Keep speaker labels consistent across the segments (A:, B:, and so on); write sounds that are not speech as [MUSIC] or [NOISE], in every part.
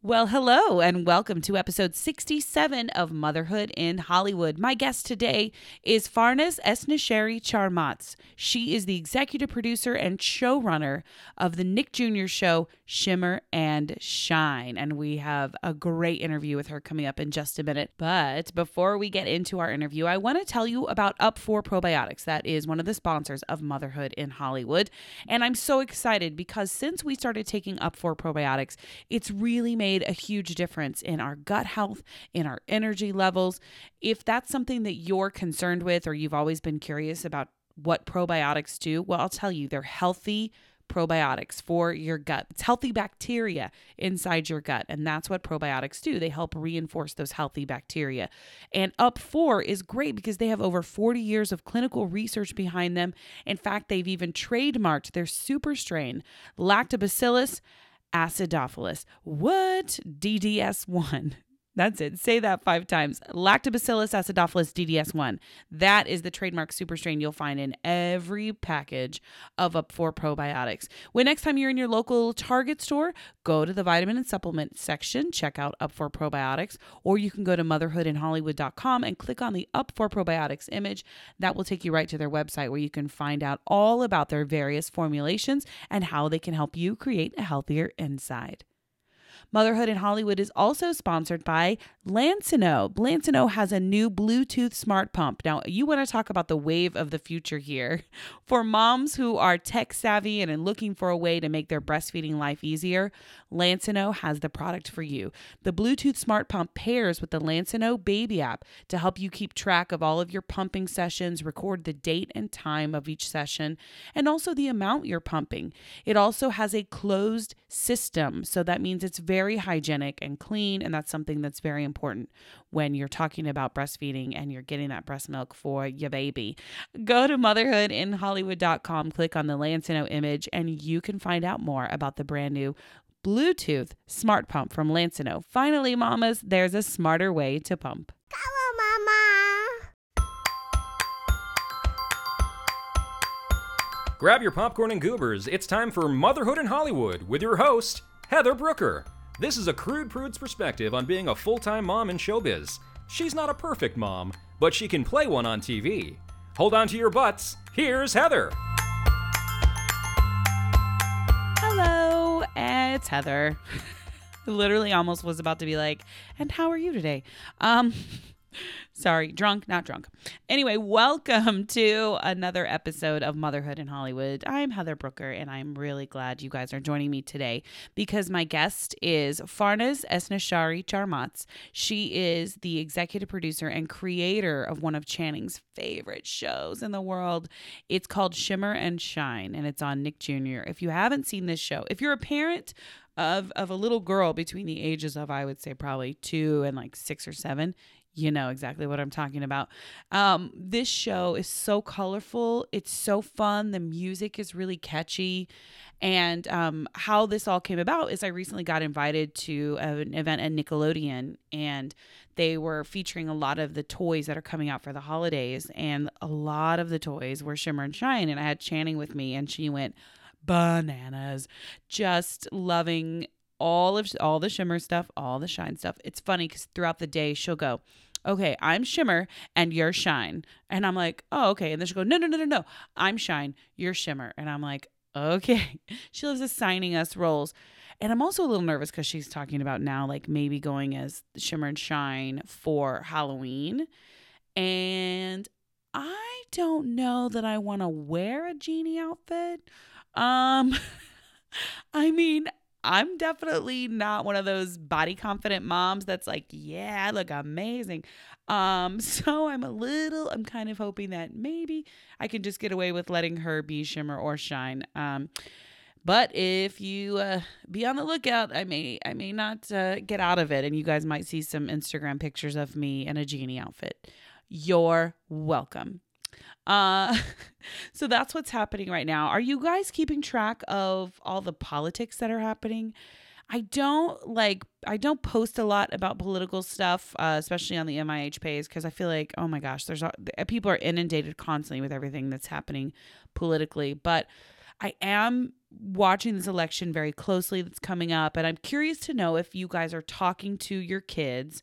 A: Well, hello, and welcome to episode 67 of Motherhood in Hollywood. My guest today is Farnaz Esnaashari Charmatz. She is the executive producer and showrunner of the Nick Jr. show Shimmer and Shine. And we have a great interview with her coming up in just a minute. But before we get into our interview, I want to tell you about Up4 Probiotics. That is one of the sponsors of Motherhood in Hollywood. And I'm so excited because since we started taking Up4 Probiotics, it's really made made a huge difference in our gut health, in our energy levels. If that's something that you're concerned with or you've always been curious about what probiotics do, well, I'll tell you, they're healthy probiotics for your gut. It's healthy bacteria inside your gut. And that's what probiotics do. They help reinforce those healthy bacteria. And Up4 is great because they have over 40 years of clinical research behind them. In fact, they've even trademarked their super strain, Lactobacillus acidophilus. What? DDS1. That's it. Say that five times. Lactobacillus acidophilus DDS1. That is the trademark super strain you'll find in every package of Up4 probiotics. When next time you're in your local Target store, go to the vitamin and supplement section, check out Up4 probiotics, or you can go to motherhoodinhollywood.com and click on the Up4 probiotics image. That will take you right to their website where you can find out all about their various formulations and how they can help you create a healthier inside. Motherhood in Hollywood is also sponsored by Lansinoh. Lansinoh has a new Bluetooth smart pump. Now, you want to talk about the wave of the future here. [LAUGHS] For moms who are tech savvy and looking for a way to make their breastfeeding life easier, Lansinoh has the product for you. The Bluetooth smart pump pairs with the Lansino baby app to help you keep track of all of your pumping sessions, record the date and time of each session, and also the amount you're pumping. It also has a closed system, so that means it's very very hygienic and clean. And that's something that's very important when you're talking about breastfeeding and you're getting that breast milk for your baby. Go to motherhoodinhollywood.com, click on the Lansinoh image, and you can find out more about the brand new Bluetooth smart pump from Lansinoh. Finally, mamas, there's a smarter way to pump.
B: Come on, Mama.
C: Grab your popcorn and goobers. It's time for Motherhood in Hollywood with your host, Heather Brooker. This is a crude prude's perspective on being a full time mom in showbiz. She's not a perfect mom, but she can play one on TV. Hold on to your butts. Here's Heather.
A: Hello, it's Heather. [LAUGHS] Literally almost was about to be like, and how are you today? Um, Sorry, drunk, not drunk. Anyway, welcome to another episode of Motherhood in Hollywood. I'm Heather Brooker, and I'm really glad you guys are joining me today because my guest is Farnaz Esnaashari Charmatz. She is the executive producer and creator of one of Channing's favorite shows in the world. It's called Shimmer and Shine, and it's on Nick Jr. If you haven't seen this show, if you're a parent, of, of a little girl between the ages of I would say probably two and like six or seven, you know exactly what I'm talking about. Um, this show is so colorful. It's so fun. The music is really catchy. And um, how this all came about is I recently got invited to an event at Nickelodeon, and they were featuring a lot of the toys that are coming out for the holidays. And a lot of the toys were Shimmer and Shine. And I had Channing with me, and she went, bananas just loving all of all the shimmer stuff all the shine stuff it's funny because throughout the day she'll go okay, I'm Shimmer and you're Shine. And I'm like, oh, okay. And then she'll go, no, no, no, no, no. I'm Shine, you're Shimmer. And I'm like, okay. [LAUGHS] She loves assigning us roles. And I'm also a little nervous because she's talking about now, like maybe going as Shimmer and Shine for Halloween. And I don't know that I want to wear a genie outfit. Um, [LAUGHS] I mean, I'm definitely not one of those body confident moms that's like, yeah, I look amazing. Um, [LAUGHS] so I'm a little, I'm kind of hoping that maybe I can just get away with letting her be shimmer or shine. Um, but if you uh, be on the lookout, I may I may not uh, get out of it, and you guys might see some Instagram pictures of me in a genie outfit. You're welcome. Uh, [LAUGHS] so that's what's happening right now. Are you guys keeping track of all the politics that are happening? I don't like I don't post a lot about political stuff, uh, especially on the MIH page, because I feel like oh my gosh, there's people are inundated constantly with everything that's happening politically. But I am watching this election very closely that's coming up. And I'm curious to know if you guys are talking to your kids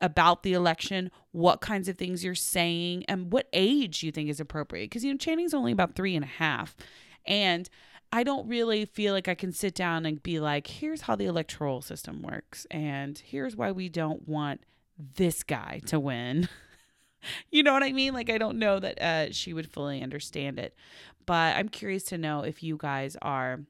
A: about the election, what kinds of things you're saying, and what age you think is appropriate. Because, you know, Channing's only about three and a half. And I don't really feel like I can sit down and be like, here's how the electoral system works, and here's why we don't want this guy to win. [LAUGHS] you know what I mean? Like, I don't know that uh, she would fully understand it. But I'm curious to know if you guys are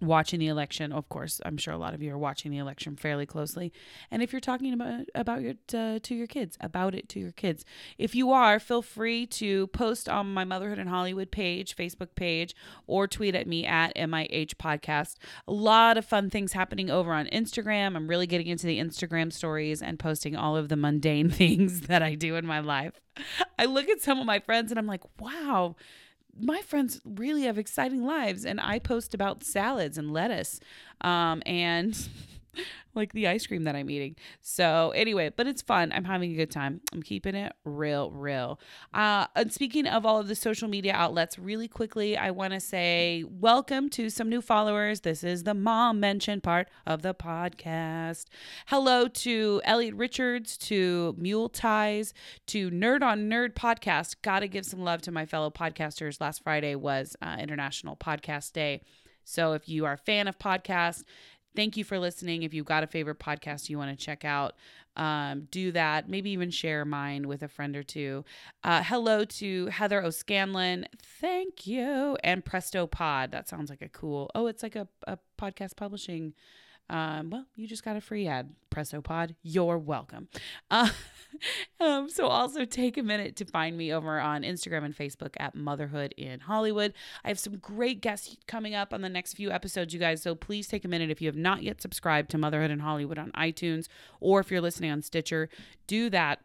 A: watching the election. Of course i'm sure a lot of you are watching the election fairly closely. And if you're talking about about your uh, to your kids about it to your kids. If you are feel free to post on my motherhood in hollywood page facebook page or tweet at me at mih podcast. A lot of fun things happening over on instagram. I'm really getting into the instagram stories and posting all of the mundane [LAUGHS] things that i do in my life. I look at some of my friends and i'm like wow my friends really have exciting lives and i post about salads and lettuce um, and [LAUGHS] [LAUGHS] like the ice cream that I'm eating. So anyway, but it's fun. I'm having a good time. I'm keeping it real, real. Uh, and speaking of all of the social media outlets, really quickly, I want to say welcome to some new followers. This is the mom mention part of the podcast. Hello to Elliot Richards, to Mule Ties, to Nerd on Nerd podcast. Got to give some love to my fellow podcasters. Last Friday was uh, International Podcast Day. So if you are a fan of podcasts Thank you for listening. If you've got a favorite podcast you want to check out, um, do that. Maybe even share mine with a friend or two. Uh, hello to Heather O'Scanlan. Thank you. And Presto Pod. That sounds like a cool, oh, it's like a, a podcast publishing um, well, you just got a free ad, Presso Pod. You're welcome. Uh, [LAUGHS] um, so also take a minute to find me over on Instagram and Facebook at Motherhood in Hollywood. I have some great guests coming up on the next few episodes, you guys. So please take a minute if you have not yet subscribed to Motherhood in Hollywood on iTunes or if you're listening on Stitcher, do that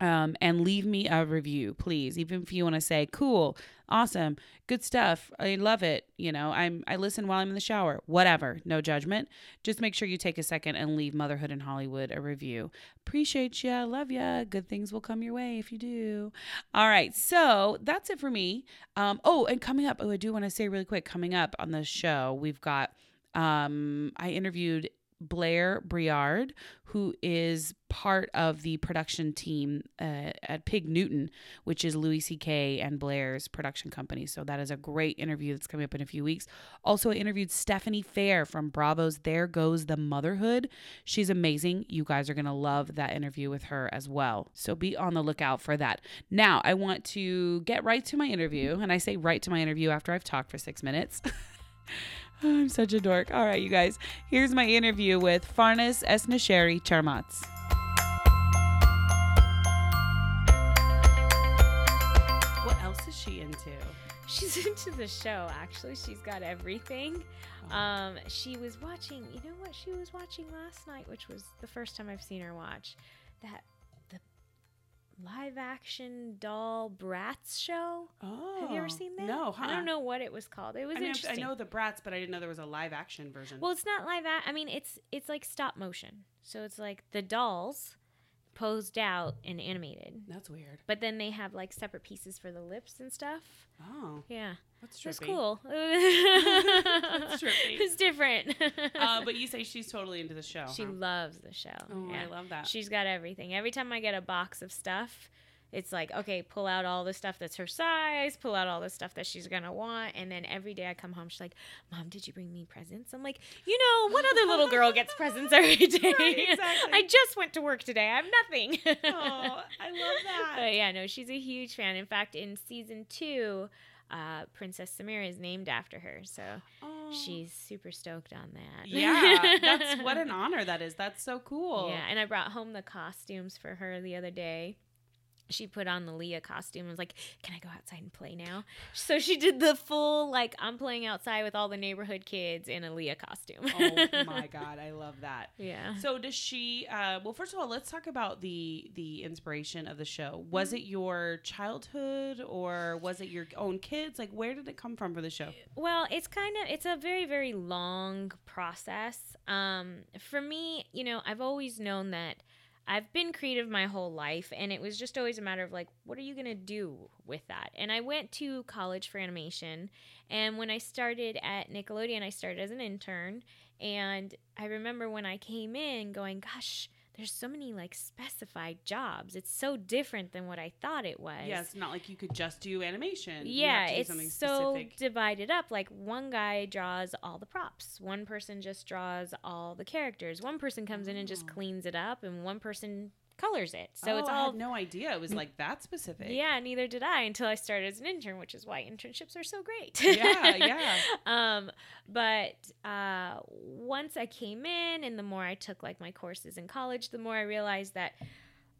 A: um, and leave me a review, please. Even if you want to say, "Cool, awesome, good stuff, I love it," you know, I'm I listen while I'm in the shower, whatever, no judgment. Just make sure you take a second and leave Motherhood in Hollywood a review. Appreciate ya, love ya. Good things will come your way if you do. All right, so that's it for me. Um, oh, and coming up, oh, I do want to say really quick, coming up on the show, we've got um, I interviewed Blair Breard, who is part of the production team uh, at Pig Newton, which is Louis C.K. and Blair's production company. So that is a great interview that's coming up in a few weeks. Also, I interviewed Stephanie Fair from Bravo's There Goes the Motherhood. She's amazing. You guys are going to love that interview with her as well. So be on the lookout for that. Now, I want to get right to my interview, and I say right to my interview after I've talked for six minutes. [LAUGHS] [LAUGHS] I'm such a dork. All right, you guys. Here's my interview with Farnaz Esnaashari Charmatz. What else is she into?
D: She's [LAUGHS] into the show, actually. She's got everything. Um, she was watching, you know what she was watching last night, which was the first time I've seen her watch? That the live action doll Bratz show.
A: Oh,
D: Have you ever oh, seen that?
A: No,
D: I don't know what it was called. It was
A: I mean, I know the Bratz, but I didn't know there was a live action version.
D: Well, it's not live. A- I mean, it's it's like stop motion. So it's like the dolls posed out and animated.
A: that's weird.
D: But then they have like separate pieces for the lips and stuff.
A: Oh,
D: Yeah,
A: that's trippy.
D: that's cool.
A: That's trippy.
D: It's [LAUGHS] [LAUGHS] different.
A: uh, but you say she's totally into the show.
D: she
A: huh?
D: loves the show.
A: Oh,
D: yeah.
A: I love that.
D: She's got everything. Every time I get a box of stuff, it's like, okay, pull out all the stuff that's her size, pull out all the stuff that she's gonna want, and then every day I come home, she's like, "Mom, did you bring me presents?" I'm like, "You know, what other little girl gets presents every [LAUGHS] day?
A: Right, exactly. [LAUGHS]
D: I just went to work today. I have nothing."
A: oh, I love [LAUGHS] that.
D: But yeah, no, she's a huge fan. In fact, in season two, uh, Princess Samira is named after her, so
A: Oh.
D: she's super stoked on that.
A: yeah, that's what an honor that is. That's so cool.
D: Yeah, and I brought home the costumes for her the other day. She put on the Leah costume and was like, Can I go outside and play now? So she did the full, like, I'm playing outside with all the neighborhood kids in a Leah costume.
A: oh my [LAUGHS] god, I love that.
D: Yeah.
A: So does she? Uh, well, first of all, let's talk about the the inspiration of the show. Was it your childhood or was it your own kids? Like, where did it come from for the show?
D: Well, it's kind of it's a very very long process. Um, for me, you know, I've always known that I've been creative my whole life, and it was just always a matter of like, what are you gonna do with that? And I went to college for animation, and when I started at Nickelodeon, I started as an intern, and I remember when I came in going, gosh, there's so many like specified jobs. It's so different than what I thought it was.
A: Yeah, it's not like you could just do animation.
D: Yeah,
A: do
D: it's so
A: specific.
D: divided up. Like one guy draws all the props, one person just draws all the characters, one person comes in and just
A: Oh.
D: cleans it up, and one person colors it. So
A: oh,
D: it's
A: I
D: all
A: had no idea it was like that specific.
D: yeah, neither did I until I started as an intern, which is why internships are so great.
A: Yeah, yeah. [LAUGHS]
D: um, but uh, once I came in, and the more I took like my courses in college, the more I realized that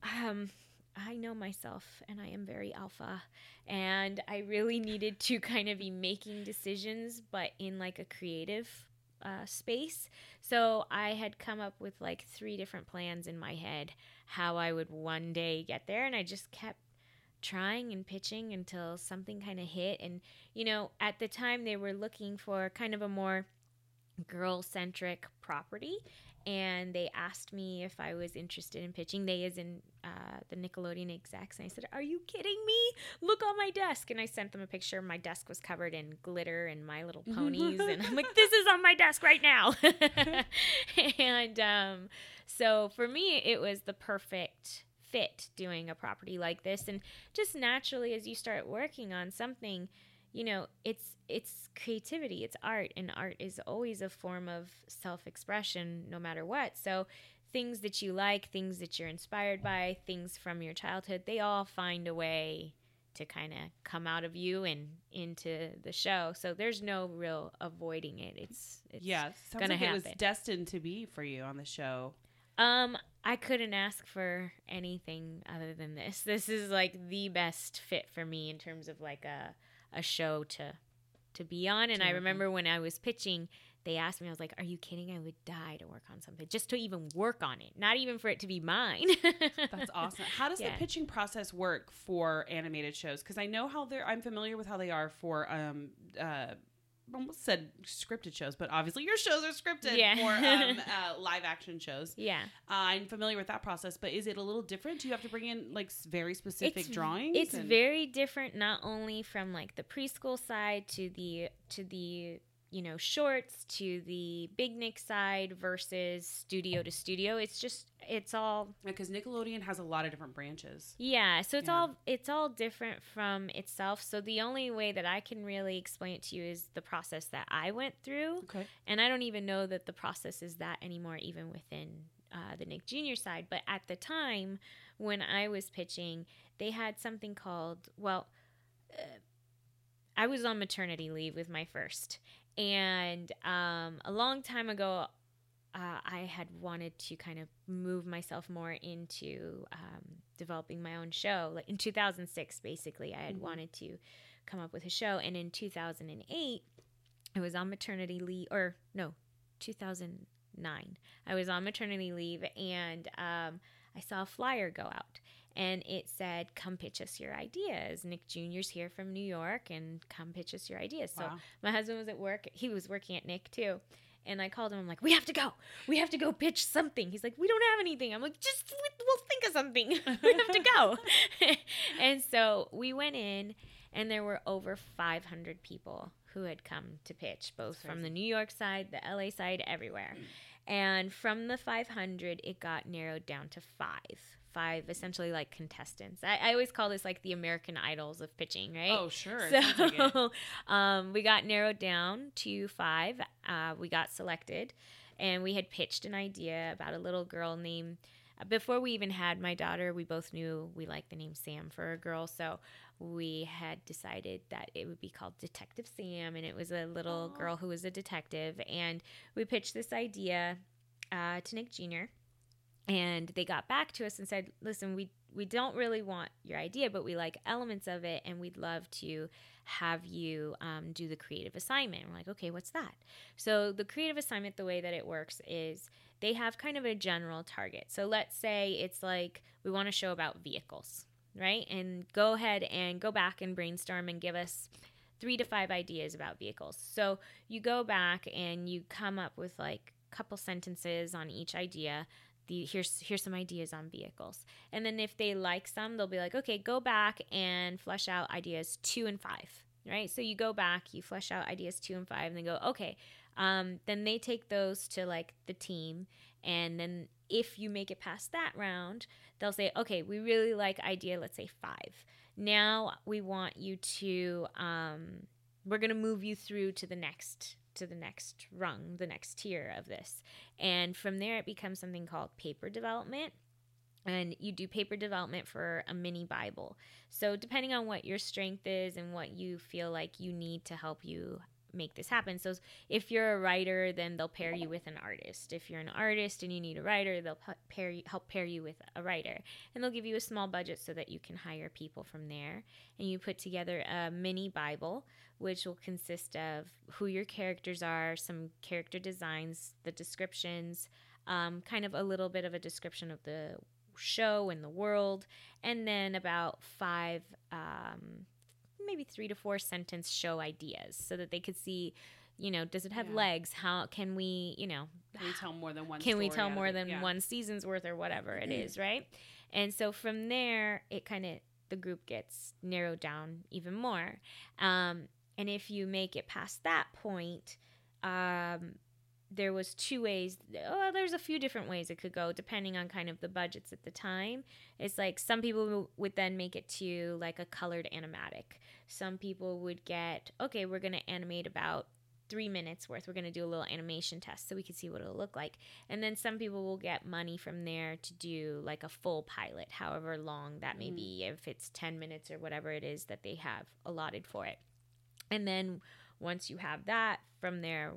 D: um, I know myself, and I am very alpha, and I really needed to kind of be making decisions, but in like a creative uh, space. So I had come up with like three different plans in my head how I would one day get there, and I just kept trying and pitching until something kind of hit. And you know, at the time they were looking for kind of a more girl centric property. And they asked me if I was interested in pitching. They, is in uh, the Nickelodeon execs, and I said, "Are you kidding me? Look on my desk!" And I sent them a picture. My desk was covered in glitter and My Little Ponies, and I'm like, "This is on my desk right now." [LAUGHS] and um, so for me, it was the perfect fit doing a property like this, and just naturally, as you start working on something, you know it's it's creativity it's art and art is always a form of self-expression no matter what so things that you like things that you're inspired by things from your childhood they all find a way to kind of come out of you and into the show so there's no real avoiding it it's, it's
A: yeah, sounds
D: gonna
A: like it was destined to be for you on the show.
D: Um, I couldn't ask for anything other than this. This is like the best fit for me in terms of like a a show to to be on. And I remember when I was pitching, they asked me, I was like, "Are you kidding? I would die to work on something just to even work on it, not even for it to be mine."
A: That's awesome. How does [LAUGHS]
D: Yeah.
A: the pitching process work for animated shows? Because I know how they're. I'm familiar with how they are for um uh. Almost said scripted shows, but obviously your shows are scripted
D: Yeah.
A: for [LAUGHS] um, uh, live action shows.
D: yeah.
A: Uh, I'm familiar with that process, but is it a little different? Do you have to bring in like very specific
D: it's,
A: drawings?
D: It's
A: and-
D: very different, not only from like the preschool side to the to the you know shorts to the Big Nick side versus studio to studio. It's just it's all
A: because Nickelodeon has a lot of different branches.
D: yeah. So it's
A: Yeah.
D: all it's all different from itself. So the only way that I can really explain it to you is the process that I went through.
A: Okay.
D: And I don't even know that the process is that anymore, even within uh, the Nick Jr. side. But at the time when I was pitching, they had something called, well, uh, I was on maternity leave with my first. And um, a long time ago, uh, I had wanted to kind of move myself more into um, developing my own show. Like in 2006, basically, I had
A: Mhm.
D: wanted to come up with a show. And in 2008, I was on maternity leave, or no, 2009. I was on maternity leave and um, I saw a flyer go out and it said, Come pitch us your ideas. Nick Jr.'s here from New York and come pitch us your ideas. So my husband was at work. He was working at Nick too. And I called him. I'm like, we have to go. We have to go pitch something. He's like, we don't have anything. I'm like, just we- we'll think of something. [LAUGHS] we have to go. [LAUGHS] and so we went in, and there were over 500 people who had come to pitch, both
A: That's
D: from
A: crazy.
D: the New York side, the LA side, everywhere. And from the 500, it got narrowed down to five. Five essentially like contestants. I, I always call this like the American Idols of pitching, right?
A: Oh, sure. it sounds like it.
D: So [LAUGHS] um, we got narrowed down to five. Uh, we got selected, and we had pitched an idea about a little girl named. uh, Before we even had my daughter, we both knew we liked the name Sam for a girl, so we had decided that it would be called Detective Sam, and it was a little
A: Aw.
D: girl who was a detective. And we pitched this idea uh, to Nick Jr. And they got back to us and said, "Listen, we we don't really want your idea, but we like elements of it, and we'd love to have you um, do the creative assignment." We're like, "Okay, what's that?" So the creative assignment, the way that it works is they have kind of a general target. So let's say it's like we want to show about vehicles, right? And go ahead and go back and brainstorm and give us three to five ideas about vehicles. So you go back and you come up with like a couple sentences on each idea. The here's here's some ideas on vehicles. And then if they like some, they'll be like, okay, go back and flesh out ideas two and five. Right. So you go back, you flesh out ideas two and five, and then go, okay. Um, then they take those to like the team, and then if you make it past that round, they'll say, okay, we really like idea, let's say five. Now we want you to, um, we're going to move you through to the next to the next rung, the next tier of this. And from there, it becomes something called paper development. And you do paper development for a mini Bible. So, depending on what your strength is and what you feel like you need to help you make this happen. So if you're a writer, then they'll pair you with an artist. If you're an artist and you need a writer, they'll pair you, help pair you with a writer, and they'll give you a small budget so that you can hire people from there. And you put together a mini Bible, which will consist of who your characters are, some character designs, the descriptions, um, kind of a little bit of a description of the show and the world, and then about five. Um, maybe three to four sentence show ideas so that they could see you know does it have yeah. legs? How can we you know
A: can we tell more than one
D: can we tell more than yeah. one season's worth or whatever it is right? And so from there it kind of the group gets narrowed down even more. Um, and if you make it past that point um, there was two ways oh there's a few different ways it could go depending on kind of the budgets at the time. It's like some people would then make it to like a colored animatic. Some people would get okay we're going to animate about three minutes worth. We're going to do a little animation test so we can see what it'll look like. And then some people will get money from there to do like a full pilot however long that may mm. be if it's 10 minutes or whatever it is that they have allotted for it. And then once you have that from there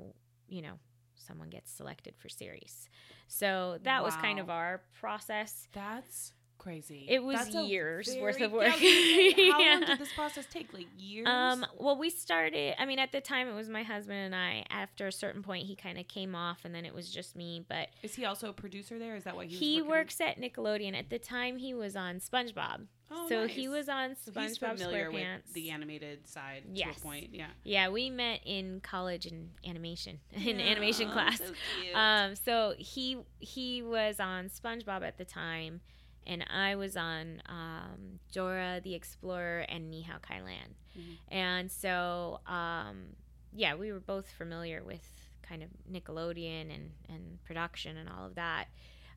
D: you know someone gets selected for series. So that wow. was kind of our process.
A: That's crazy.
D: It was
A: That's
D: years
A: very,
D: worth of work.
A: Yeah, how yeah. long did [LAUGHS] this process take? Like years?
D: Um, well, we started. I mean, at the time, it was my husband and I. After a certain point, he kind of came off, and then it was just me. But
A: is he also a producer there? Is that why he?
D: He works at Nickelodeon. At the time, he was on SpongeBob. Oh, so nice. he was on SpongeBob so SquarePants.
A: the animated side
D: yes.
A: to a point. Yeah.
D: Yeah, we met in college in animation [LAUGHS] in yeah, animation class. So um, so he he was on SpongeBob at the time and I was on um, Dora the Explorer and Ni Hao Kai Lan. Mm-hmm. And so, um, yeah, we were both familiar with kind of Nickelodeon and, and production and all of that.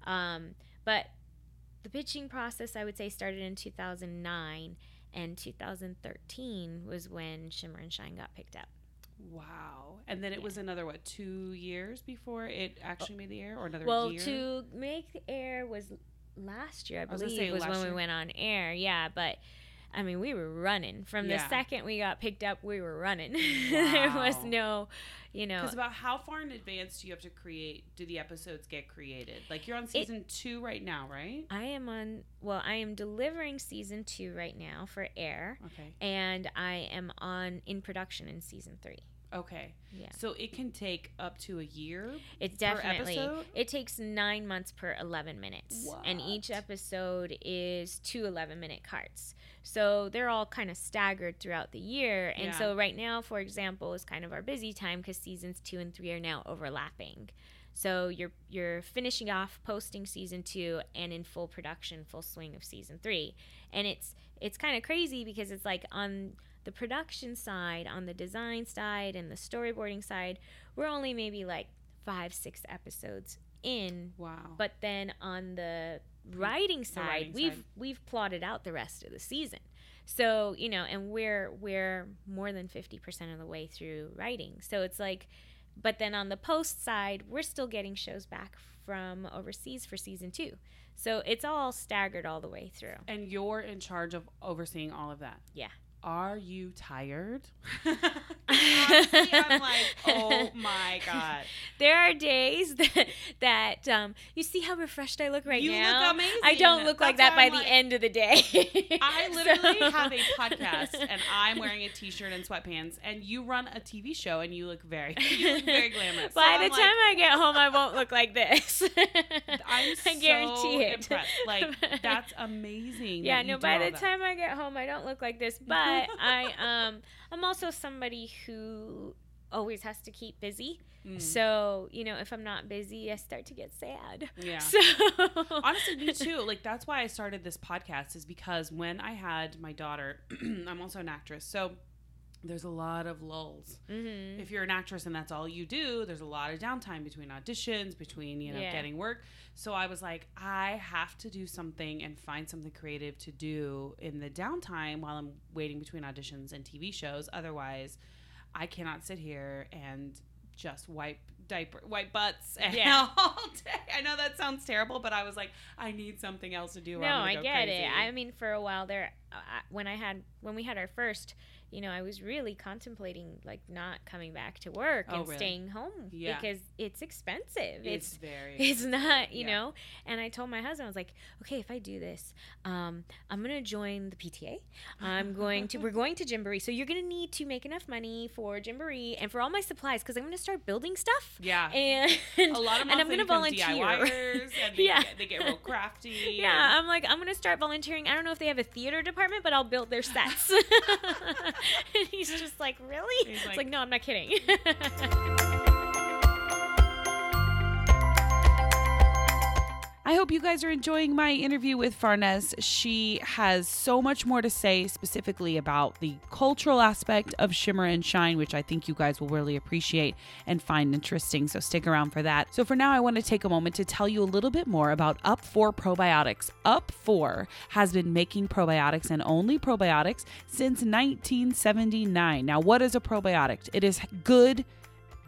D: Um, but the pitching process, I would say, started in 2009, and 2013 was when Shimmer and Shine got picked up.
A: Wow. And then it yeah. was another what, 2 years before it actually made the air or another
D: well,
A: year?
D: Well, to make the air was last year, I believe, I was, was when year. we went on air. Yeah, but I mean, we were running from yeah. the second we got picked up. We were running. Wow. [LAUGHS] there was no, you know.
A: Because about how far in advance do you have to create? Do the episodes get created? Like you're on season it, two right now, right?
D: I am on. Well, I am delivering season two right now for air. Okay. And I am on in production in season three.
A: Okay. Yeah. So it can take up to a year.
D: It definitely. It takes nine months per eleven minutes, what? and each episode is two 11 minute carts. So they're all kind of staggered throughout the year. And yeah. so right now, for example, is kind of our busy time because seasons two and three are now overlapping. So you're you're finishing off posting season two and in full production, full swing of season three, and it's it's kind of crazy because it's like on the production side, on the design side, and the storyboarding side, we're only maybe like five, six episodes in.
A: Wow.
D: But then on the writing side, the writing we've side. we've plotted out the rest of the season. So, you know, and we're we're more than 50% of the way through writing. So it's like but then on the post side, we're still getting shows back from overseas for season 2. So it's all staggered all the way through.
A: And you're in charge of overseeing all of that.
D: Yeah
A: are you tired? [LAUGHS] Honestly, I'm like, oh my god. [LAUGHS]
D: There are days that that um, you see how refreshed I look right
A: you
D: now.
A: You look amazing.
D: I don't look That's like that by I'm the like, end of the day. [LAUGHS]
A: I literally so. have a podcast and I'm wearing a t-shirt and sweatpants, and you run a TV show and you look very, you look very glamorous.
D: By so the I'm time like, I get home, I won't look like this.
A: I'm I guarantee so it. impressed. Like that's amazing.
D: Yeah, no. By the that. time I get home, I don't look like this, but. I um I'm also somebody who always has to keep busy.
A: Mm.
D: So, you know, if I'm not busy, I start to get sad.
A: Yeah. [LAUGHS]
D: So
A: Honestly, me too. Like that's why I started this podcast is because when I had my daughter, [CLEARS THROAT] I'm also an actress, so there's a lot of lulls.
D: Mhm.
A: If you're an actress and that's all you do, there's a lot of downtime between auditions, between you know
D: Yeah.
A: getting work. So I was like, I have to do something and find something creative to do in the downtime while I'm waiting between auditions and TV shows. Otherwise, I cannot sit here and just wipe diaper wipe butts and [LAUGHS]
D: Yeah.
A: all day. I know that sounds terrible, but I was like, I need something else to do.
D: no, I get
A: crazy.
D: it. I mean, for a while there, uh, when I had when we had our first, you know, I was really contemplating like not coming back to work
A: Oh,
D: and
A: really?
D: staying home
A: Yeah.
D: because it's expensive.
A: it's,
D: It's
A: very [LAUGHS]
D: it's not, you
A: Yeah.
D: know. And I told my husband, I was like, okay, if I do this, um, I'm gonna join the PTA. I'm going to. We're [LAUGHS] going to Gymboree, so you're gonna need to make enough money for Gymboree and for all my supplies because I'm gonna start building stuff.
A: yeah. [LAUGHS]
D: And
A: a lot of
D: and I'm gonna volunteer.
A: DIYers and they,
D: Yeah.
A: get, they get real crafty.
D: Yeah, I'm like, I'm gonna start volunteering. I don't know if they have a theater department, but I'll build their sets. [LAUGHS] and he's just like, really?
A: He's
D: it's
A: like-
D: like, no, I'm not kidding.
A: I hope you guys are enjoying my interview with Farnaz. She has so much more to say specifically about the cultural aspect of Shimmer and Shine, which I think you guys will really appreciate and find interesting. So stick around for that. So for now, I want to take a moment to tell you a little bit more about Up 4 Probiotics. Up 4 has been making probiotics and only probiotics since 1979. Now, what is a probiotic? It is good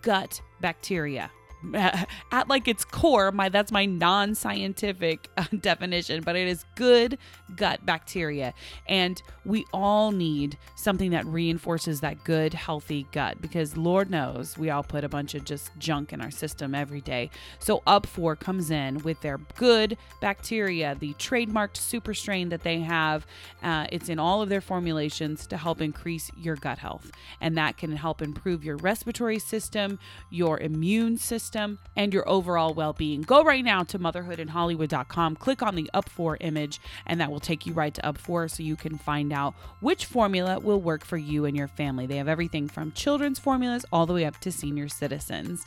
A: gut bacteria. [LAUGHS] At like its core, my that's my non-scientific uh, [LAUGHS] definition, but it is good gut bacteria, and we all need something that reinforces that good, healthy gut because Lord knows we all put a bunch of just junk in our system every day. So Up Four comes in with their good bacteria, the trademarked super strain that they have. Uh, it's in all of their formulations to help increase your gut health, and that can help improve your respiratory system, your immune system, and your overall well-being. Go right now to motherhoodinhollywood.com, click on the Up 4 image, and that will take you right to Up 4 so you can find out which formula will work for you and your family. They have everything from children's formulas all the way up to senior citizens.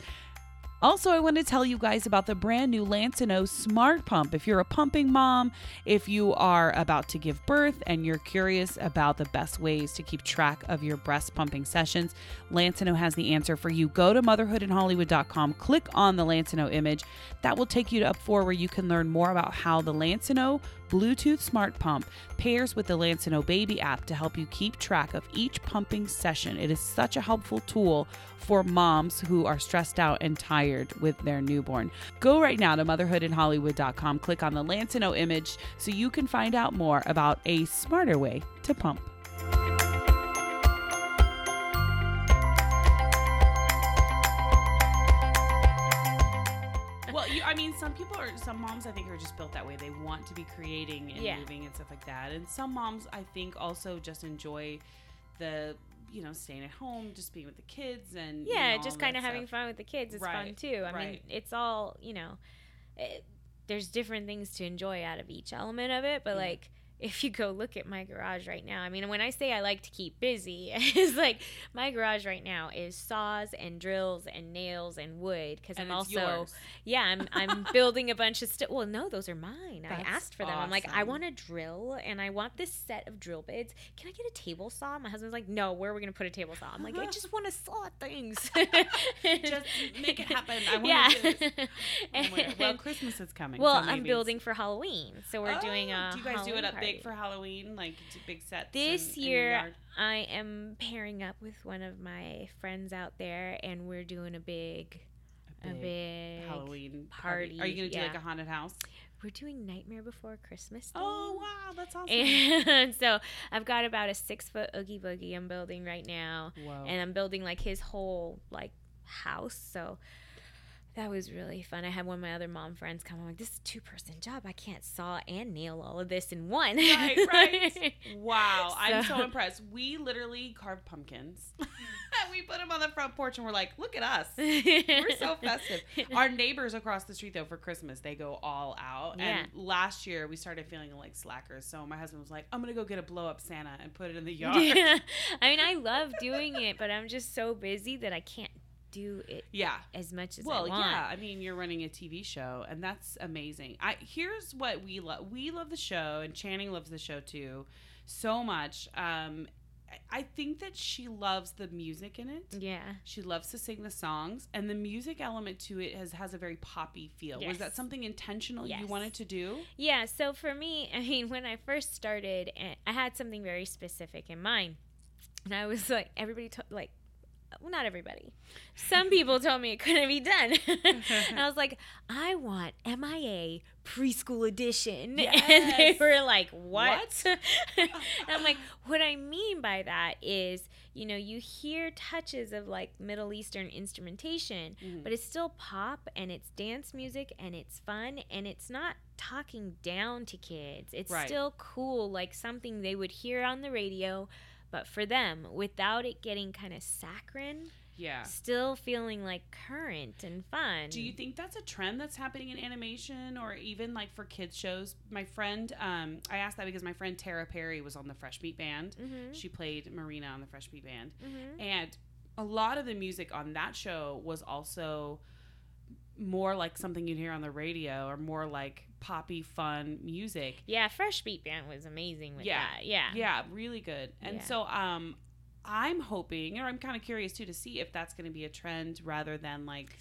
A: Also, I want to tell you guys about the brand new Lansinoh Smart Pump. If you're a pumping mom, if you are about to give birth and you're curious about the best ways to keep track of your breast pumping sessions, Lansinoh has the answer for you. Go to motherhoodinhollywood.com, click on the Lansinoh image. That will take you to up four where you can learn more about how the Lansinoh Bluetooth Smart Pump pairs with the Lansinoh Baby app to help you keep track of each pumping session. It is such a helpful tool for moms who are stressed out and tired with their newborn. Go right now to motherhoodinhollywood.com, click on the Lansinoh image so you can find out more about a smarter way to pump. You, I mean, some people are, some moms I think are just built that way. They want to be creating and
D: Yeah.
A: moving and stuff like that. And some moms I think also just enjoy the, you know, staying at home, just being with the kids and you
D: yeah,
A: know,
D: just kind of having fun with the kids is fun too. I mean, it's all you know. It, there's different things to enjoy out of each element of it, but
A: Yeah.
D: like if you go look at my garage right now, I mean, when I say I like to keep busy, [LAUGHS] it's like my garage right now is saws and drills and nails and wood because I'm also
A: yours. [LAUGHS]
D: yeah, I'm I'm [LAUGHS] building a bunch of stuff. Well, no, those are mine. I asked for them. I'm like, I want a drill and I want this set of drill bits. Can I get a table saw? My husband's like, No, where are we gonna put a table saw? I'm like, I just want to saw things.
A: Just make it happen. I want
D: yeah.
A: to do this. My God. Well, Christmas is coming.
D: Well,
A: so
D: I'm building for Halloween, so we're doing
A: Oh,
D: a.
A: Do you guys do it up big for Halloween? Like big sets?
D: This
A: in-
D: year? I am pairing up with one of my friends out there, and we're doing a big, a big.
A: Halloween
D: party,
A: Are you gonna do like a haunted house?
D: We're doing Nightmare Before Christmas.
A: Oh wow, that's [LAUGHS] awesome.
D: And so I've got about a six foot oogie boogie I'm building right now,
A: Whoa.
D: and I'm building like his whole like house. So that was really fun. I had one of my other mom friends come. I'm like, this is a two person job. I can't saw and nail all of this in one.
A: Right, right. [LAUGHS] wow, I'm so
D: So-
A: impressed. We literally carved pumpkins. And [LAUGHS] we put them on the front porch and we're like, look at us. We're so [LAUGHS] festive. Our neighbors across the street, though, for Christmas, they go all out. And last year, we started feeling like slackers. So my husband was like, I'm going to go get a blow up Santa and put it in the yard.
D: Yeah. I mean, I love doing it, but I'm just so busy that I can't do it
A: yeah.
D: as much as
A: Well,
D: I want.
A: yeah. I mean, you're running a TV show, and that's amazing. I here's what we love. We love the show, and Channing loves the show too, so much. Um, I- think that she loves the music in it.
D: Yeah.
A: She loves to sing the songs, and the music element to it has has a very poppy feel. Was that something intentional you wanted to do?
D: Yeah, so for me, [LAUGHS] I mean, when I first started, and I had something very specific in mind, and I was like, everybody, to- like, well, not everybody. Some people told me it couldn't be done, [LAUGHS] and I was like, I want MIA preschool edition, [LAUGHS] and they were like, what?
A: What? [LAUGHS]
D: and I'm like, what I mean by that is, you know, you hear touches of like Middle Eastern instrumentation,
A: Mhm.
D: but it's still pop and it's dance music and it's fun and it's not talking down to kids. It's
A: Right.
D: still cool, like something they would hear on the radio, but for them, without it getting kind of saccharine,
A: Yeah.
D: still feeling like current and fun.
A: Do you think that's a trend that's happening in animation or even like for kids shows? My friend, um, I asked that because my friend Tara Perry was on the Fresh Beat Band.
D: Mhm.
A: She played Marina on the Fresh Beat Band.
D: Mhm.
A: And a lot of the music on that show was also more like something you'd hear on the radio or more like poppy, fun music.
D: Yeah, Fresh Beat Band was amazing with
A: Yeah.
D: that. Yeah.
A: Yeah, really good. And
D: Yeah.
A: so um I'm hoping or I'm kind of curious too to see if that's going to be a trend rather than like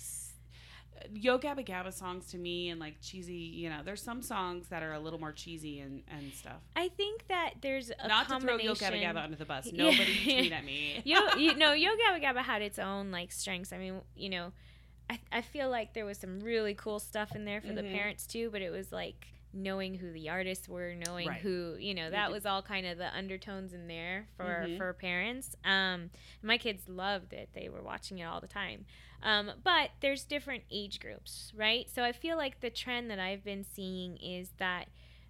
A: Yo Gabba Gabba songs to me and like cheesy, you know, there's some songs that are a little more cheesy and, and stuff.
D: I think that there's a
A: Not to throw Yo. Gabba Gabba under the bus.
D: Yeah. [LAUGHS]
A: Nobody tweet at me.
D: Yo, you [LAUGHS] know, Yo Gabba Gabba had its own like strengths. I mean, you know, I, I feel like there was some really cool stuff in there for the
A: Mhm.
D: parents too, but it was like knowing who the artists were, knowing
A: Right.
D: who, you know, that was all kind of the undertones in there for
A: Mhm.
D: for parents. Um, my kids loved it; they were watching it all the time. Um, but there's different age groups, right? So I feel like the trend that I've been seeing is that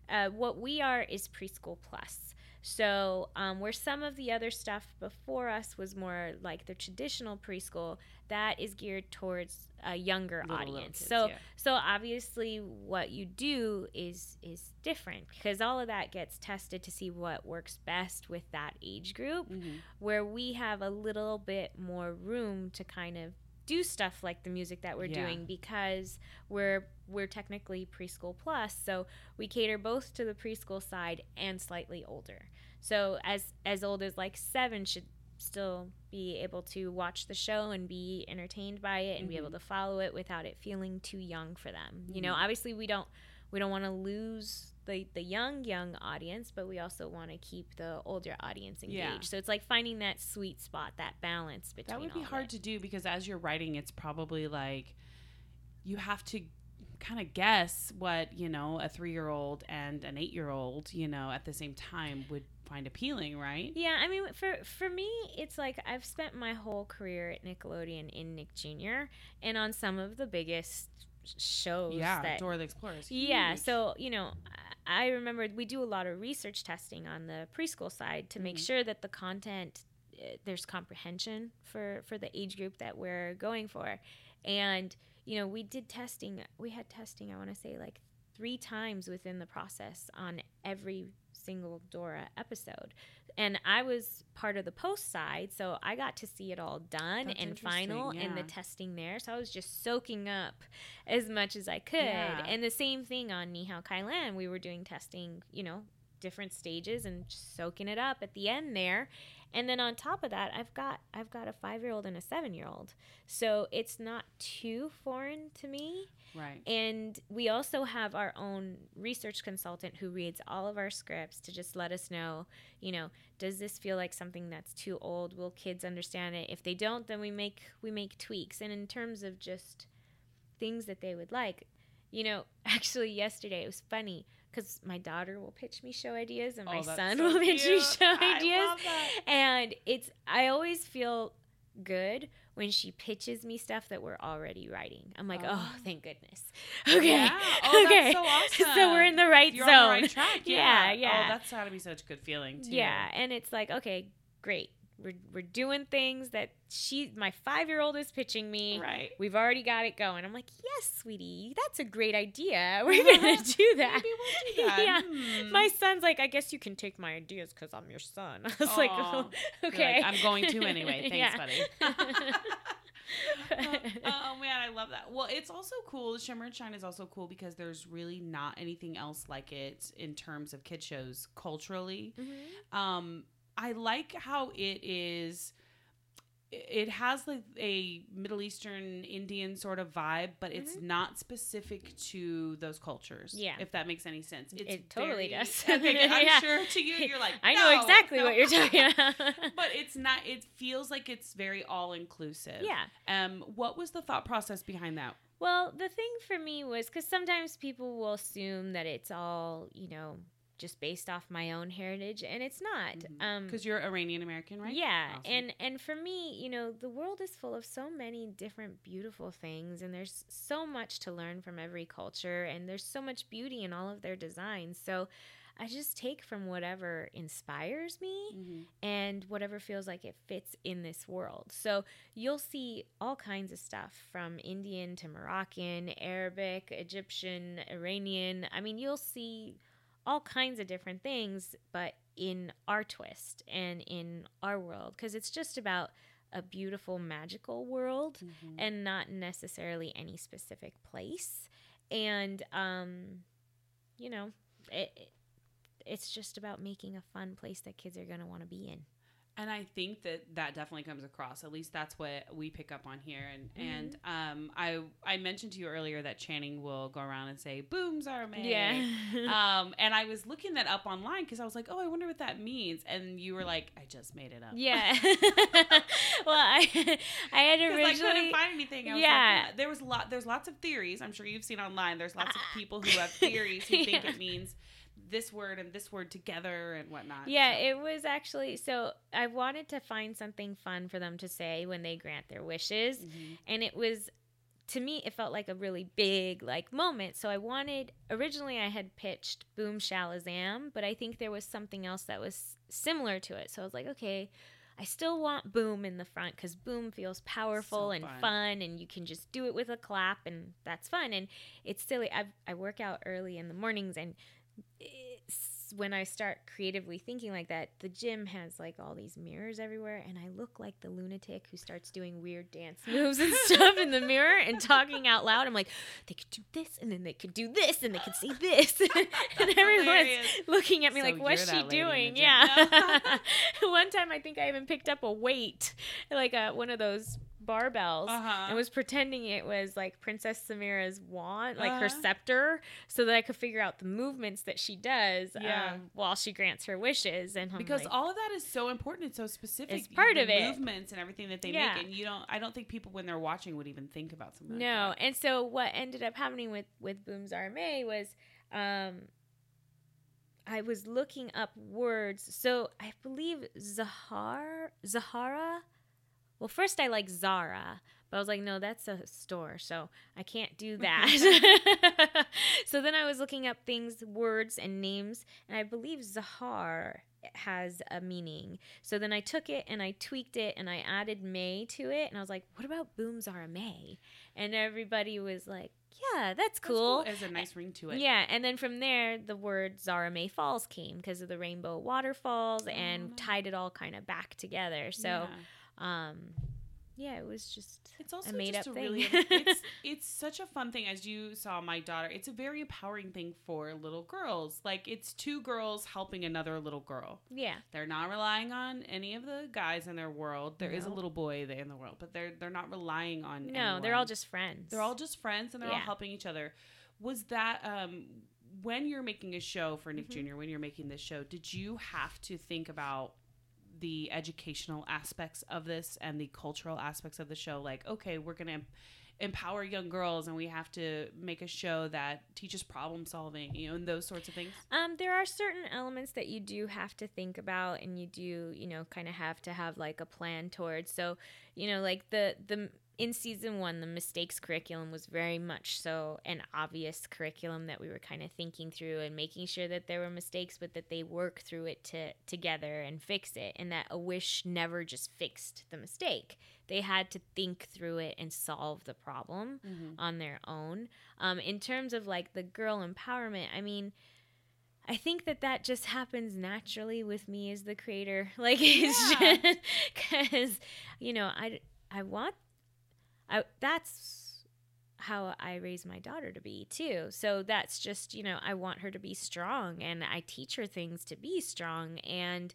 D: uh, what we are is preschool plus. So, um, where some of the other stuff before us was more like the traditional preschool, that is geared towards a younger
A: Little, little
D: audience.
A: kids,
D: so,
A: yeah.
D: so obviously, what you do is is different because all of that gets tested to see what works best with that age group.
A: Mhm.
D: Where we have a little bit more room to kind of do stuff like the music that we're
A: Yeah.
D: doing because we're we're technically preschool plus so we cater both to the preschool side and slightly older so as as old as like seven should still be able to watch the show and be entertained by it and be able to follow it without it feeling too young for them you know
A: Mhm.
D: obviously we don't we don't want to lose the the young young audience but we also want to keep the older audience engaged
A: Yeah.
D: so it's like finding that sweet spot that balance between
A: That would be hard
D: it.
A: to do because as you're writing, it's probably like you have to kind of guess what you know a three year old and an eight year old you know at the same time would find appealing, right?
D: Yeah, I mean, for for me, it's like I've spent my whole career at Nickelodeon in Nick Jr. and on some of the biggest shows.
A: Yeah,
D: that,
A: Dora the Explorer.
D: yeah.
A: huge.
D: So you know, I remember we do a lot of research testing on the preschool side to make
A: Mhm.
D: sure that the content uh, there's comprehension for for the age group that we're going for, and you know, we did testing. We had testing. I want to say like three times within the process on every single Dora episode. And I was part of the post side, so I got to see it all done
A: That's
D: and final
A: interesting,
D: and the testing there. So I was just soaking up as much as I could.
A: Yeah.
D: And the same thing on Ni Hao Kai-Lan. We were doing testing, you know, different stages and soaking it up at the end there. And then on top of that, I've got I've got a 5-year-old and a 7-year-old. So it's not too foreign to me.
A: right.
D: And we also have our own research consultant who reads all of our scripts to just let us know, you know, does this feel like something that's too old? Will kids understand it? If they don't, then we make we make tweaks. And in terms of just things that they would like, you know, [LAUGHS] actually yesterday it was funny because my daughter will pitch me show ideas and my
A: Oh,
D: son
A: so
D: will [LAUGHS] pitch me show ideas and it's i always feel good when she pitches me stuff that we're already writing. I'm like, oh,
A: Oh.
D: thank goodness. [LAUGHS] Okay.
A: Yeah. Oh,
D: okay.
A: so awesome. [LAUGHS]
D: so we're in the right
A: You're
D: zone.
A: on the right track.
D: Yeah,
A: Yeah, oh,
D: yeah.
A: Oh, that's gotta be such a good feeling too.
D: Yeah, and it's like, okay, great. We're we're doing things that she my 5-year-old is pitching me.
A: Right.
D: We've already got it going. I'm like, "Yes, sweetie. That's a great idea. [LAUGHS] We're going to do that."
A: Maybe we'll do that. [LAUGHS]
D: yeah.
A: Hmm.
D: My son's like, "I guess you can take my ideas cuz I'm your son." [LAUGHS] I was like,
A: Aw.
D: oh,
A: You're like,
D: "Okay."
A: I'm going to anyway. Thanks, buddy. oh man, I love that. Well, it's also cool. Shimmer and Shine is also cool because there's really not anything else like it in terms of kid shows culturally.
D: Mhm.
A: Um, I like how it is. It has like a Middle Eastern Indian sort of vibe, but it's not specific to those cultures.
D: Mm-hmm. Yeah.
A: if that makes any sense. It's
D: It totally
A: very-
D: does.
A: Okay, [LAUGHS] I'm
D: Yeah.
A: sure to you, you're like, [LAUGHS]
D: I know
A: "No,
D: exactly
A: no."
D: what you're talking about. [LAUGHS]
A: but it's not. It feels like it's very all inclusive.
D: yeah.
A: Um, what was the thought process behind that?
D: Well, the thing for me was because sometimes people will assume that it's all, you know, just based off my own heritage, and it's not. Um,
A: Because you're Iranian American, right?
D: Yeah,
A: Awesome.
D: and and for me, you know, the world is full of so many different beautiful things, and there's so much to learn from every culture, and there's so much beauty in all of their designs. So. I just take from whatever inspires me
A: Mhm.
D: and whatever feels like it fits in this world. So you'll see all kinds of stuff from Indian to Moroccan, Arabic, Egyptian, Iranian. I mean, you'll see all kinds of different things, but in our twist and in our world, because it's just about a beautiful, magical world
A: Mhm.
D: and not necessarily any specific place. And, um, you know, it, it it's just about making a fun place that kids are going to want to be in.
A: And I think that that definitely comes across. At least that's what we pick up on here. And
D: Mm-hmm.
A: and um, I I mentioned to you earlier that Channing will go around and say "booms are made."
D: Yeah. [LAUGHS]
A: um, and I was looking that up online because I was like, oh, I wonder what that means. And you were like, I just made it up.
D: yeah. [LAUGHS] [LAUGHS] well, I I had
A: Because I
D: originally
A: couldn't find anything. I was
D: Yeah.
A: like, there was a lot. There's lots of theories. I'm sure you've seen online. There's lots of people who have theories who think
D: Yeah.
A: it means this word and this word together and whatnot.
D: Yeah,
A: so.
D: it was actually so I wanted to find something fun for them to say when they grant their wishes.
A: Mhm.
D: And it was to me it felt like a really big like moment. So I wanted originally I had pitched Boom Shalazam, but I think there was something else that was similar to it. So I was like, okay, I still want boom in the front because boom feels powerful
A: So
D: and
A: fun.
D: fun. and you can just do it with a clap, and that's fun. And it's silly. I I work out early in the mornings, and when I start creatively thinking like that, the gym has like all these mirrors everywhere, and I look like the lunatic who starts doing weird dance [LAUGHS] moves and stuff in the mirror and talking out loud. I'm like, they could do this, and then they could do this, and they could say this, [LAUGHS] and [LAUGHS] everyone's
A: hilarious.
D: looking at me
A: So
D: like, "What's she
A: that lady in the
D: doing?" Yeah. One time, I think I even picked up a weight, like a one of those barbells,
A: Uh-huh.
D: and was pretending it was like Princess Samira's wand, like her
A: Uh-huh.
D: scepter, so that I could figure out the movements that she does
A: Yeah.
D: um, while she grants her wishes. And I'm
A: because
D: like,
A: all of that is so important and so specific.
D: It's part
A: the
D: of it.
A: movements and everything that they
D: Yeah.
A: make, and you don't. I don't think people when they're watching would even think about something.
D: no.
A: like.
D: And so what ended up happening with with Boom Zahramay was. Um, I was looking up words. So I believe Zahar Zahara. Well, first I like Zara, but I was like, no, that's a store, so I can't do [LAUGHS] that. [LAUGHS] so then I was looking up things, words, and names, and I believe Zahar has a meaning. So then I took it and I tweaked it and I added May to it, and I was like, what about Boom Zahramay? And everybody was like, yeah, that's
A: That's
D: cool.
A: There's a nice ring to it.
D: Yeah, and then from there, the word Zahramay Falls came because of the rainbow waterfalls and
A: Oh.
D: tied it all kind of back together. So,
A: Yeah.
D: Um, yeah, it was just
A: It's also
D: a made
A: just
D: up
A: a
D: thing.
A: really [LAUGHS] it's it's such a fun thing as you saw my daughter. It's a very empowering thing for little girls. Like it's two girls helping another little girl.
D: yeah,
A: They're not relying on any of the guys in their world. There is a little boy in the world, but they're they're not relying on
D: no, they're all just friends.
A: they're all just friends and they're all helping each other. Was that um when you're making a show for Nick
D: Mhm.
A: Jr., when you're making this show, did you have to think about the educational aspects of this and the cultural aspects of the show? Like, okay, we're gonna empower young girls and we have to make a show that teaches problem solving, you know, and those sorts of things?
D: Um, there are certain elements that you do have to think about, and you do, you know, kind of have to have like a plan towards. So, you know, like the the in season one, the mistakes curriculum was very much so an obvious curriculum that we were kind of thinking through and making sure that there were mistakes, but that they work through it to together and fix it, and that a wish never just fixed the mistake. They had to think through it and solve the problem
A: Mm-hmm.
D: on their own. Um, in terms of like the girl empowerment, I mean, I think that that just happens naturally with me as the creator. [LAUGHS] Like it's
A: Yeah.
D: just [LAUGHS] because you know I I want I that's how I raise my daughter to be too. So that's just you know I want her to be strong and I teach her things to be strong and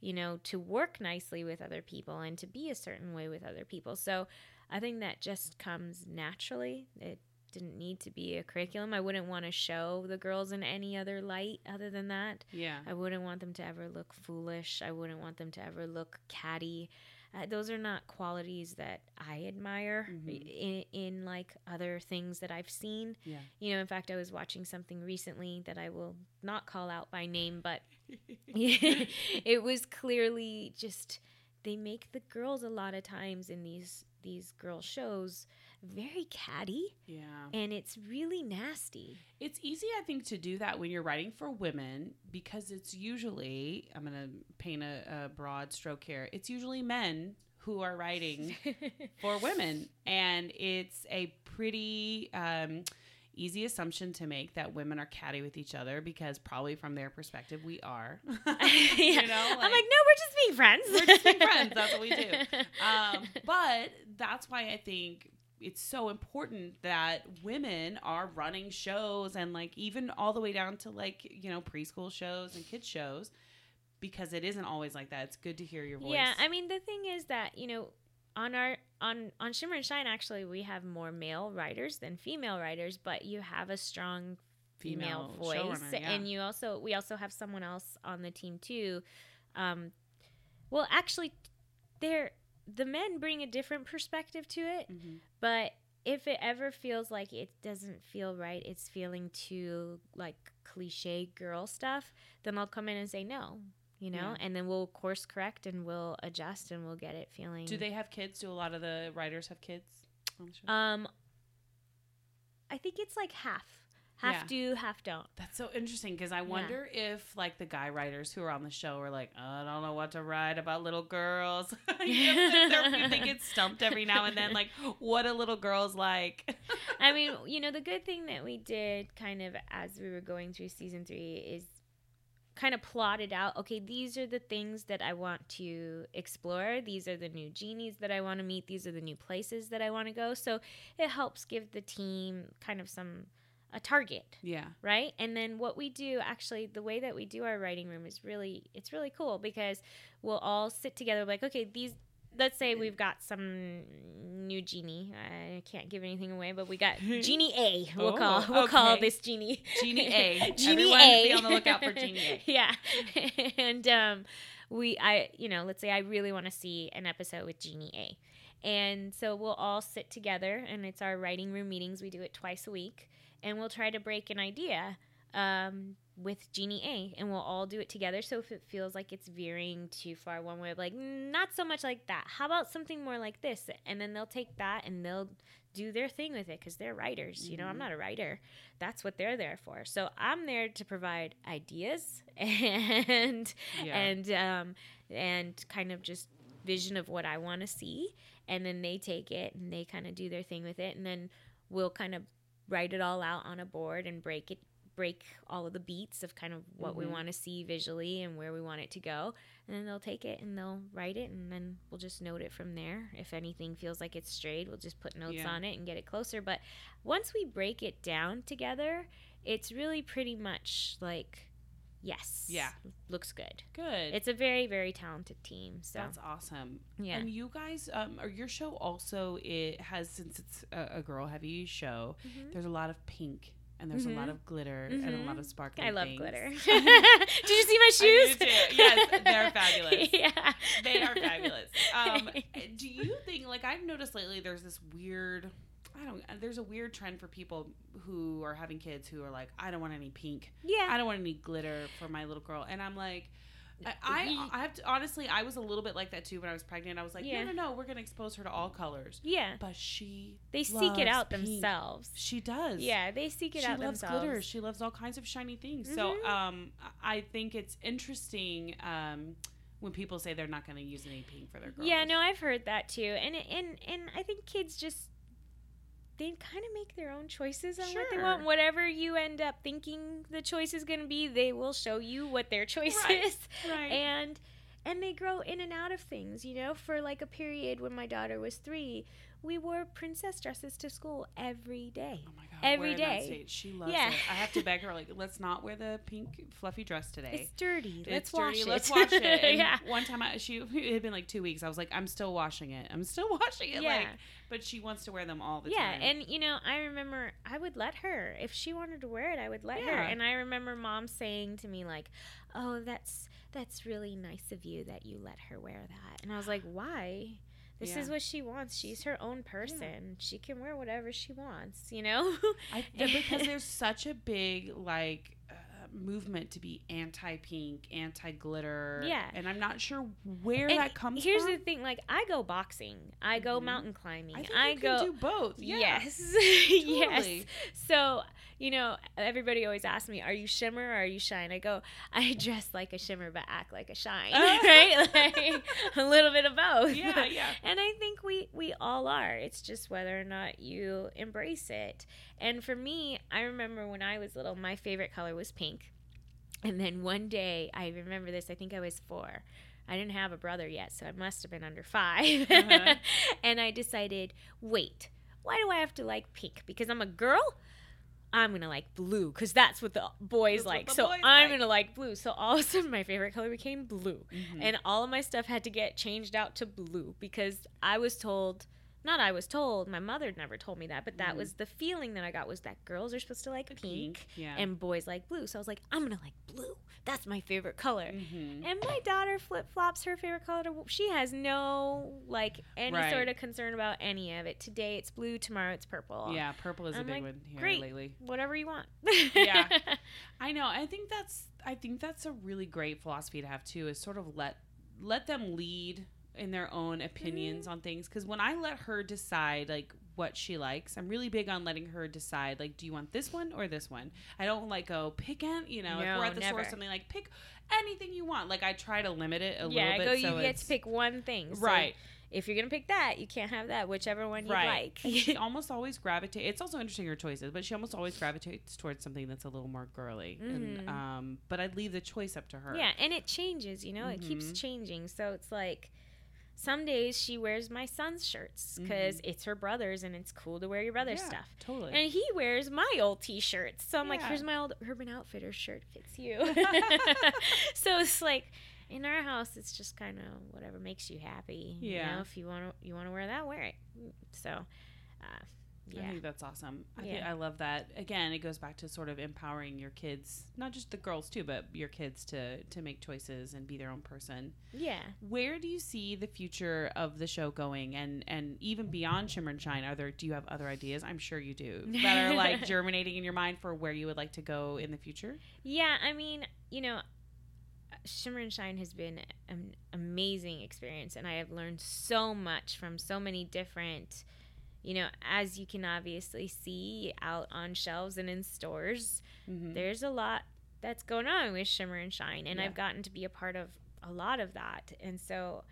D: you know to work nicely with other people and to be a certain way with other people. So I think that just comes naturally. It didn't need to be a curriculum. I wouldn't want to show the girls in any other light other than that.
A: Yeah.
D: I wouldn't want them to ever look foolish. I wouldn't want them to ever look catty. Uh, those are not qualities that I admire
A: Mhm.
D: in, in like other things that I've seen.
A: Yeah.
D: You know, in fact, I was watching something recently that I will not call out by name, but [LAUGHS] [LAUGHS] it was clearly just they make the girls a lot of times in these these girl shows very catty
A: Yeah.
D: and it's really nasty.
A: It's easy, I think, to do that when you're writing for women because it's usually, I'm going to paint a, a broad stroke here, it's usually men who are writing [LAUGHS] for women. And it's a pretty um, easy assumption to make that women are catty with each other because probably from their perspective, we are. [LAUGHS] [LAUGHS] You know,
D: I'm like, no, we're just being friends.
A: We're just being friends. That's what we do. um, but that's why I think it's so important that women are running shows and like even all the way down to like you know preschool shows and kids shows because it isn't always like that. It's good to hear your voice.
D: Yeah, I mean the thing is that you know on our on on Shimmer and Shine actually we have more male writers than female writers, but you have a strong female,
A: Female
D: voice,
A: yeah.
D: and you also we also have someone else on the team too. Um, well, actually, they're the men bring a different perspective to it,
A: Mhm.
D: but if it ever feels like it doesn't feel right, it's feeling too like cliche girl stuff, then I'll come in and say no, you know,
A: Yeah.
D: and then we'll course correct and we'll adjust and we'll get it feeling.
A: Do they have kids? Do a lot of the writers have kids? on the show?
D: Um, I think it's like half, half
A: Yeah.
D: do, half don't.
A: That's so interesting because I wonder if like the guy writers who are on the show are like, I don't know what to write about little girls. [LAUGHS] you know, [LAUGHS] they're- they get stumped every now and then, like what a little girl's like. [LAUGHS]
D: I mean, you know, the good thing that we did kind of as we were going through season three is kind of plotted out okay, these are the things that I want to explore. These are the new genies that I want to meet. These are the new places that I want to go. So it helps give the team kind of some a target
A: yeah.
D: right? And then what we do actually the way that we do our writing room is really it's really cool because we'll all sit together like okay these let's say we've got some new genie. I can't give anything away but we got [LAUGHS] genie a we'll
A: Oh,
D: call we'll call this genie.
A: Genie A. [LAUGHS]
D: genie
A: Everyone
D: a.
A: be on the lookout for Genie A. [LAUGHS]
D: yeah. And um we i you know let's say i really want to see an episode with genie a. And so we'll all sit together and it's our writing room meetings. We do it twice a week and we'll try to break an idea um, with Genie A, and we'll all do it together. So if it feels like it's veering too far one way, like "Mm, not so much like that. How about something more like this? And then they'll take that and they'll do their thing with it because they're writers. You know, I'm
A: Mhm.
D: not a writer. That's what they're there for. So I'm there to provide ideas [LAUGHS] and
A: Yeah.
D: and um, and kind of just vision of what I want to see, and then they take it and they kind of do their thing with it, and then we'll kind of write it all out on a board and break it break all of the beats of kind of what we
A: Mhm.
D: want to see visually and where we want it to go and then they'll take it and they'll write it and then we'll just note it from there if anything feels like it's strayed we'll just put notes
A: Yeah.
D: on it and get it closer but once we break it down together it's really pretty much like yes
A: Yeah.
D: looks good
A: Good.
D: it's a very very talented team so
A: That's awesome.
D: yeah
A: And you guys, um, or your show also it has since it's a, a girl heavy show.
D: Mhm.
A: There's a lot of pink and there's a lot
D: Mhm.
A: of glitter and a lot of sparkling.
D: I love
A: things.
D: glitter. [LAUGHS] [LAUGHS] Did you see my shoes?
A: too. Yes, they're [LAUGHS] fabulous.
D: yeah,
A: They are fabulous. Um, do you think like I've noticed lately? There's this weird I don't. uh, There's a weird trend for people who are having kids who are like, I don't want any pink.
D: Yeah.
A: I don't want any glitter for my little girl. And I'm like, I, I, I have to honestly, I was a little bit like that too when I was pregnant. I was like,
D: Yeah.
A: no, no, no, we're gonna expose her to all colors.
D: yeah.
A: But she,
D: They seek it out
A: pink.
D: themselves.
A: She does.
D: Yeah, they seek it
A: she
D: out She
A: loves
D: themselves.
A: glitter. She loves all kinds of shiny things. So,
D: Mhm.
A: um, I think it's interesting um, when people say they're not going to use any pink for their girls.
D: Yeah, no, I've heard that too, and and and I think kids just they kind of make their own choices on what they want. Whatever you end up thinking the choice is going to be, they will show you what their choice
A: Right,
D: is,
A: right.
D: and and they grow in and out of things. You know, for like a period when my daughter was three, we wore princess dresses to school every day.
A: Oh my god!
D: Every
A: we're in that
D: day.
A: She loves
D: Yeah.
A: it. I have to [LAUGHS] beg her like, let's not wear the pink fluffy dress today.
D: It's dirty. Let's
A: It's dirty.
D: wash it.
A: Let's wash [LAUGHS] it.
D: Yeah.
A: One time, I, she [LAUGHS] it had been like two weeks. I was like, I'm still washing it. I'm still washing it.
D: Yeah.
A: Like, but she wants to wear them all the
D: yeah,
A: time.
D: Yeah, and you know, I remember I would let her if she wanted to wear it. I would let her, and I remember mom saying to me like, "Oh, that's that's really nice of you that you let her wear that." And I was like, "Why?" This
A: Yeah.
D: is what she wants. She's her own person. She can wear whatever she wants, you know? [LAUGHS]
A: I, because there's [LAUGHS] such a big like uh, movement to be anti-pink, anti-glitter.
D: Yeah.
A: and I'm not sure where
D: And
A: that comes
D: Here's
A: from.
D: Here's the thing, like I go boxing. I go
A: Mhm.
D: mountain climbing.
A: I
D: I
A: you
D: go
A: can do both. Yeah.
D: Yes. [LAUGHS] yes. So, you know, everybody always asks me, Are you shimmer or are you shine? I go, I [LAUGHS] dress like a shimmer but act like a shine. [LAUGHS] right? Like a little bit of both.
A: Yeah, yeah. [LAUGHS]
D: And I think we we all are. It's just whether or not you embrace it. And for me, I remember when I was little, my favorite color was pink. And then one day, I remember this, I think I was four. I didn't have a brother yet, so I must have been under 5
A: Uh-huh.
D: and I decided, wait, why do I have to like pink? Because I'm a girl? I'm gonna like blue because that's what the boys
A: That's
D: like.
A: the
D: so
A: boys
D: I'm
A: like.
D: gonna like blue. So all of a sudden, my favorite color became blue
A: Mhm.
D: and all of my stuff had to get changed out to blue because I was told not I was told my mother never told me that but that
A: Mhm.
D: was the feeling that I got was that girls are supposed to like pink,
A: pink. Yeah.
D: and boys like blue so I was like I'm gonna like blue that's my favorite color
A: Mhm.
D: and my daughter flip flops her favorite color to, she has no like any
A: Right.
D: sort of concern about any of it today it's blue tomorrow it's purple
A: Yeah, purple is a
D: I'm
A: big
D: like,
A: one here
D: great.
A: lately.
D: whatever you want
A: Yeah. [LAUGHS] I know. I think that's I think that's a really great philosophy to have too. Is sort of let let them lead in their own opinions
D: Mm-hmm.
A: on things. Because when I let her decide like what she likes, I'm really big on letting her decide like, do you want this one or this one? I don't like go pick an you know if we're at the store or something like pick anything you want. Like I try to limit it a
D: yeah
A: little bit.
D: go you get to pick one thing So
A: right.
D: if you're gonna pick that, you can't have that, whichever one you
A: Right.
D: like.
A: And she [LAUGHS] almost always gravitates. It's also interesting her choices, but she almost always gravitates towards something that's a little more girly. And
D: Mhm.
A: um, but I'd leave the choice up to her.
D: yeah, and it changes, you know, it keeps
A: Mhm.
D: changing. So it's like some days she wears my son's shirts because it's her brother's and it's cool to wear your brother's
A: Mm-hmm. Yeah,
D: stuff.
A: Totally.
D: And he wears my old t-shirts. So I'm like, here's my old Urban Outfitters shirt fits you. [LAUGHS] [LAUGHS] so it's like in our house it's just kind of whatever makes you happy. You
A: Yeah.
D: know, if you want to you want to wear that, wear it. So uh
A: I
D: yeah.
A: think that's awesome. I, think,
D: Yeah.
A: I love that. Again, it goes back to sort of empowering your kids, not just the girls too, but your kids to to make choices and be their own person.
D: Yeah.
A: Where do you see the future of the show going, and and even beyond Shimmer and Shine? Are there? Do you have other ideas? I'm sure you do that are like [LAUGHS] germinating in your mind for where you would like to go in the future.
D: Yeah, I mean, you know, Shimmer and Shine has been an amazing experience, and I have learned so much from so many different, you know, as you can obviously see out on shelves and in stores,
A: Mhm.
D: there's a lot that's going on with Shimmer and Shine, and
A: Yeah.
D: I've gotten to be a part of a lot of that, and so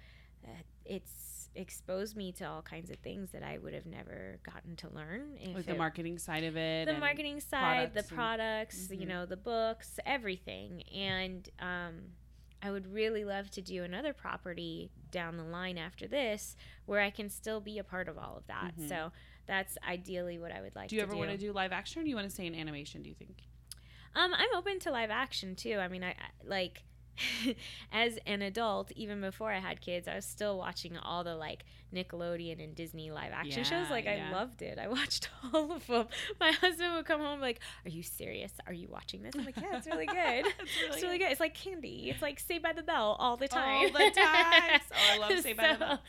D: uh, it's exposed me to all kinds of things that I would have never gotten to learn.
A: Like the
D: it-
A: marketing side of it.
D: the marketing side, the
A: products and-
D: products, you
A: Mhm.
D: know, the books, everything. And um, I would really love to do another property down the line after this where I can still be a part of all of that.
A: Mhm.
D: So that's ideally what I would like to
A: Do Do
D: you
A: ever
D: do.
A: want to do live action, or do you want to stay in animation? Do you think?
D: Um, I'm open to live action too. I mean, I, I like [LAUGHS] as an adult, even before I had kids, I was still watching all the like Nickelodeon and Disney live action shows.
A: Yeah,
D: Like
A: yeah.
D: I loved it. I [LAUGHS] watched all of them. My husband would come home like, "Are you serious? Are you watching this?" I'm like, "Yeah, it's really [LAUGHS] good.
A: It's
D: it's really good. It's like candy. It's like Saved by the Bell all the time.
A: All the time. Oh, I love Saved by the Bell.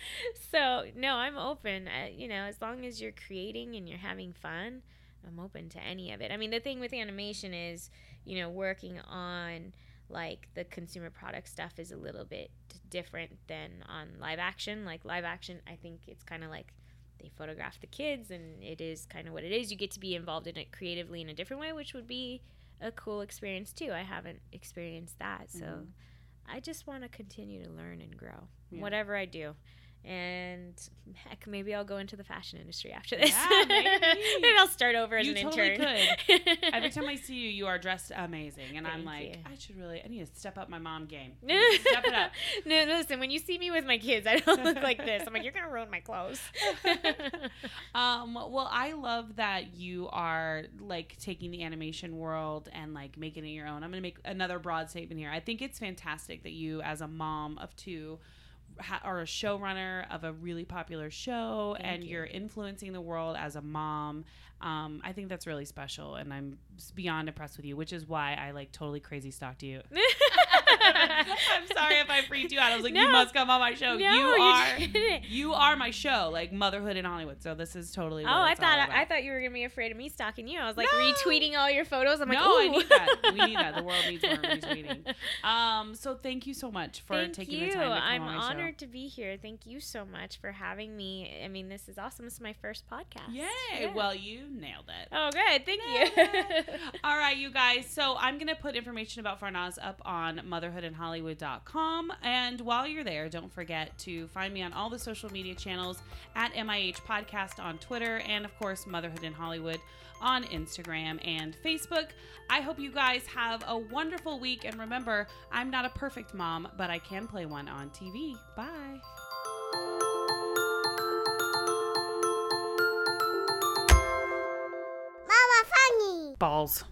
D: So no, I'm open. Uh, you know, as long as you're creating and you're having fun, I'm open to any of it. I mean, the thing with animation is, you know, working on like the consumer product stuff is a little bit different than on live action. Like live action, I think it's kind of like they photograph the kids and it is kind of what it is. You get to be involved in it creatively in a different way, which would be a cool experience too. I haven't experienced that. So
A: Mhm.
D: I just want to continue to learn and grow,
A: Yeah.
D: whatever I do. And heck, maybe I'll go into the fashion industry after this.
A: Yeah, [LAUGHS] maybe.
D: I'll start over as
A: You
D: an
A: totally
D: intern. [LAUGHS]
A: Every time I see you, you are dressed amazing, and I'm like,
D: you.
A: I should really, I need to step up my mom game. [LAUGHS] I need to step it up.
D: no, listen. When you see me with my kids, I don't look like this. I'm like, you're gonna ruin my clothes.
A: Um, well, I love that you are like taking the animation world and like making it your own. I'm going to make another broad statement here. I think it's fantastic that you, as a mom of two, ha- are a showrunner of a really popular show
D: Thank
A: and
D: you.
A: you're influencing the world as a mom. Um, I think that's really special, and I'm beyond impressed with you, which is why I like totally crazy stalked you. [LAUGHS] [LAUGHS] I'm sorry if I freaked you out. I was like, you must come on my show.
D: No,
A: you are, you are my show, like motherhood in Hollywood. So this is totally.
D: Oh, I thought
A: about.
D: I, thought you were gonna be afraid of me stalking you. I was like
A: No.
D: retweeting all your photos. I'm like,
A: no, I need that. We need that. The world needs more [LAUGHS] retweeting. Um, so thank you so much for
D: Thank
A: taking
D: you.
A: the time to come
D: I'm
A: on my
D: honored
A: show.
D: to be here. Thank you so much for having me. I mean, this is awesome. This is my first podcast.
A: Yay!
D: Yeah.
A: Well, you nailed it.
D: Oh, good. Thank you. [LAUGHS]
A: All right, you guys. So I'm going to put information about Farnaz up on motherhoodandhollywood.com. And while you're there, don't forget to find me on all the social media channels at MIH Podcast on Twitter and, of course, Motherhood in Hollywood on Instagram and Facebook. I hope you guys have a wonderful week. And remember, I'm not a perfect mom, but I can play one on TV. Bye.
B: Mama funny.
A: Balls.